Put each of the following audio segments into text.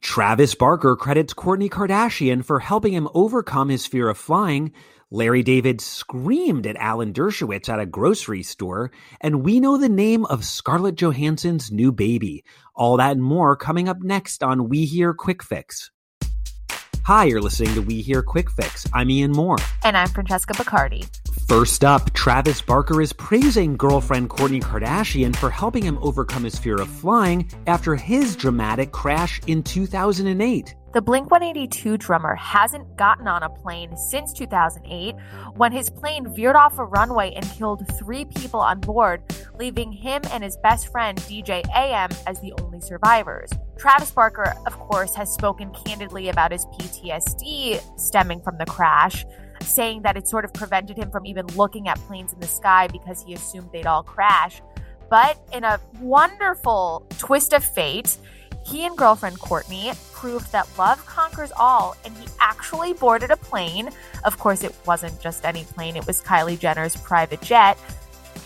Travis Barker credits Kourtney Kardashian for helping him overcome his fear of flying. Larry David screamed at Alan Dershowitz at a grocery store, and we know the name of Scarlett Johansson's new baby. All that and more coming up next on We Hear Quick Fix. Hi, you're listening to We Hear Quick Fix. I'm Ian Mohr. And I'm Francesca Bacardi. First up, Travis Barker is praising girlfriend Kourtney Kardashian for helping him overcome his fear of flying after his dramatic crash in 2008. The Blink 182 drummer hasn't gotten on a plane since 2008 when his plane veered off a runway and killed three people on board, leaving him and his best friend DJ AM as the only survivors. Travis Barker, of course, has spoken candidly about his PTSD stemming from the crash, saying that it sort of prevented him from even looking at planes in the sky because he assumed they'd all crash. But in a wonderful twist of fate, he and girlfriend Kourtney proved that love conquers all, and he actually boarded a plane. Of course, it wasn't just any plane, it was Kylie Jenner's private jet.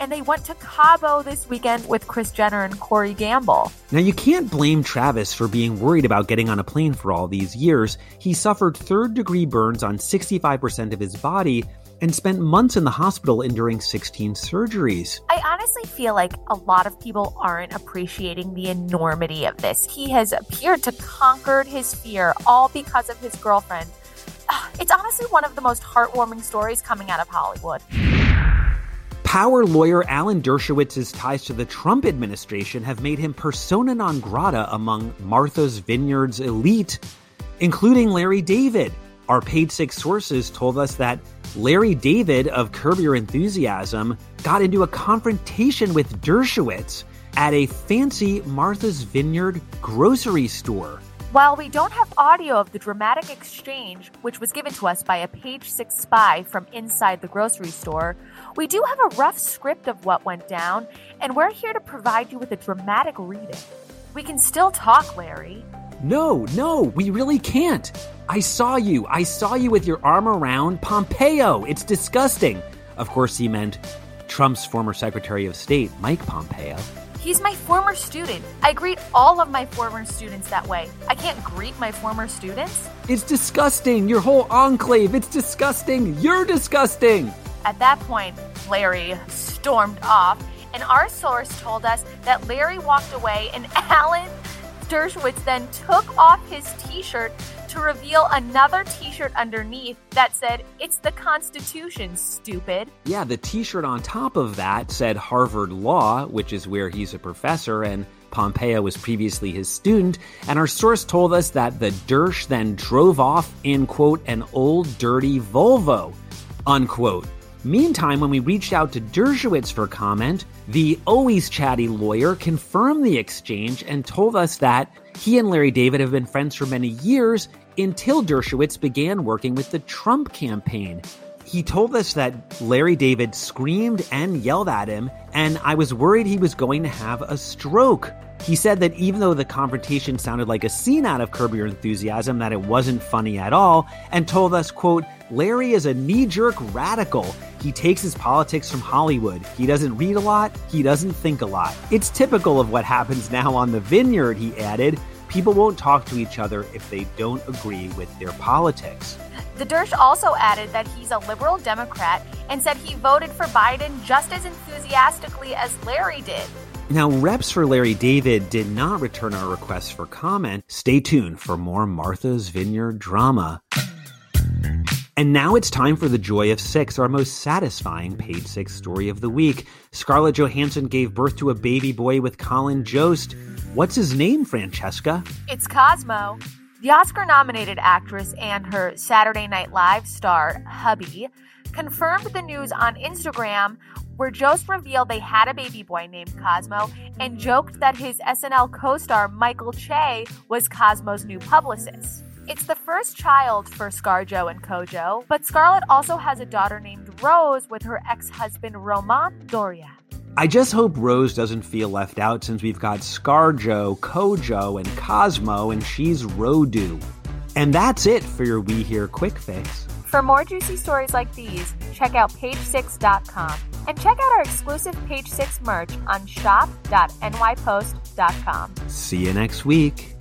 And they went to Cabo this weekend with Kris Jenner and Corey Gamble. Now, you can't blame Travis for being worried about getting on a plane for all these years. He suffered third degree burns on 65% of his body and spent months in the hospital enduring 16 surgeries. I honestly feel like a lot of people aren't appreciating the enormity of this. He has appeared to conquered his fear all because of his girlfriend. It's honestly one of the most heartwarming stories coming out of Hollywood. Power lawyer Alan Dershowitz's ties to the Trump administration have made him persona non grata among Martha's Vineyard's elite, including Larry David. Our Page Six sources told us that Larry David of Curb Your Enthusiasm got into a confrontation with Dershowitz at a fancy Martha's Vineyard grocery store. While we don't have audio of the dramatic exchange, which was given to us by a Page Six spy from inside the grocery store, we do have a rough script of what went down, and we're here to provide you with a dramatic reading. We can still talk, Larry. No, no, we really can't. I saw you. I saw you with your arm around Pompeo. It's disgusting. Of course, he meant Trump's former Secretary of State, Mike Pompeo. He's my former student. I greet all of my former students that way. I can't greet my former students. It's disgusting. Your whole enclave. It's disgusting. You're disgusting. At that point, Larry stormed off, and our source told us that Larry walked away and Alan Dershowitz then took off his t shirt to reveal another t shirt underneath that said, It's the Constitution, stupid. Yeah, the t shirt on top of that said Harvard Law, which is where he's a professor, and Pompeo was previously his student. And our source told us that the Dersh then drove off in, quote, an old dirty Volvo, unquote. Meantime, when we reached out to Dershowitz for comment, the always chatty lawyer confirmed the exchange and told us that he and Larry David have been friends for many years until Dershowitz began working with the Trump campaign. He told us that Larry David screamed and yelled at him, and I was worried he was going to have a stroke. He said that even though the confrontation sounded like a scene out of Curb Your Enthusiasm, that it wasn't funny at all, and told us, quote, Larry is a knee-jerk radical. He takes his politics from Hollywood. He doesn't read a lot, he doesn't think a lot. It's typical of what happens now on the vineyard, he added. People won't talk to each other if they don't agree with their politics. The Dersh also added that he's a liberal Democrat and said he voted for Biden just as enthusiastically as Larry did. Now, reps for Larry David did not return our request for comment. Stay tuned for more Martha's Vineyard drama. And now it's time for the Joy of Six, our most satisfying page six story of the week. Scarlett Johansson gave birth to a baby boy with Colin Jost. What's his name, Francesca? It's Cosmo. The Oscar nominated actress and her Saturday Night Live star, hubby, confirmed the news on Instagram where Jost revealed they had a baby boy named Cosmo and joked that his SNL co star Michael Che was Cosmo's new publicist. It's the first child for ScarJo and Kojo, but Scarlett also has a daughter named Rose with her ex husband Romain Dauriac. I just hope Rose doesn't feel left out since we've got ScarJo, Kojo, and Cosmo, and she's Rodu. And that's it for your We Hear Quick Fix. For more juicy stories like these, check out page6.com and check out our exclusive Page Six merch on shop.nypost.com. See you next week.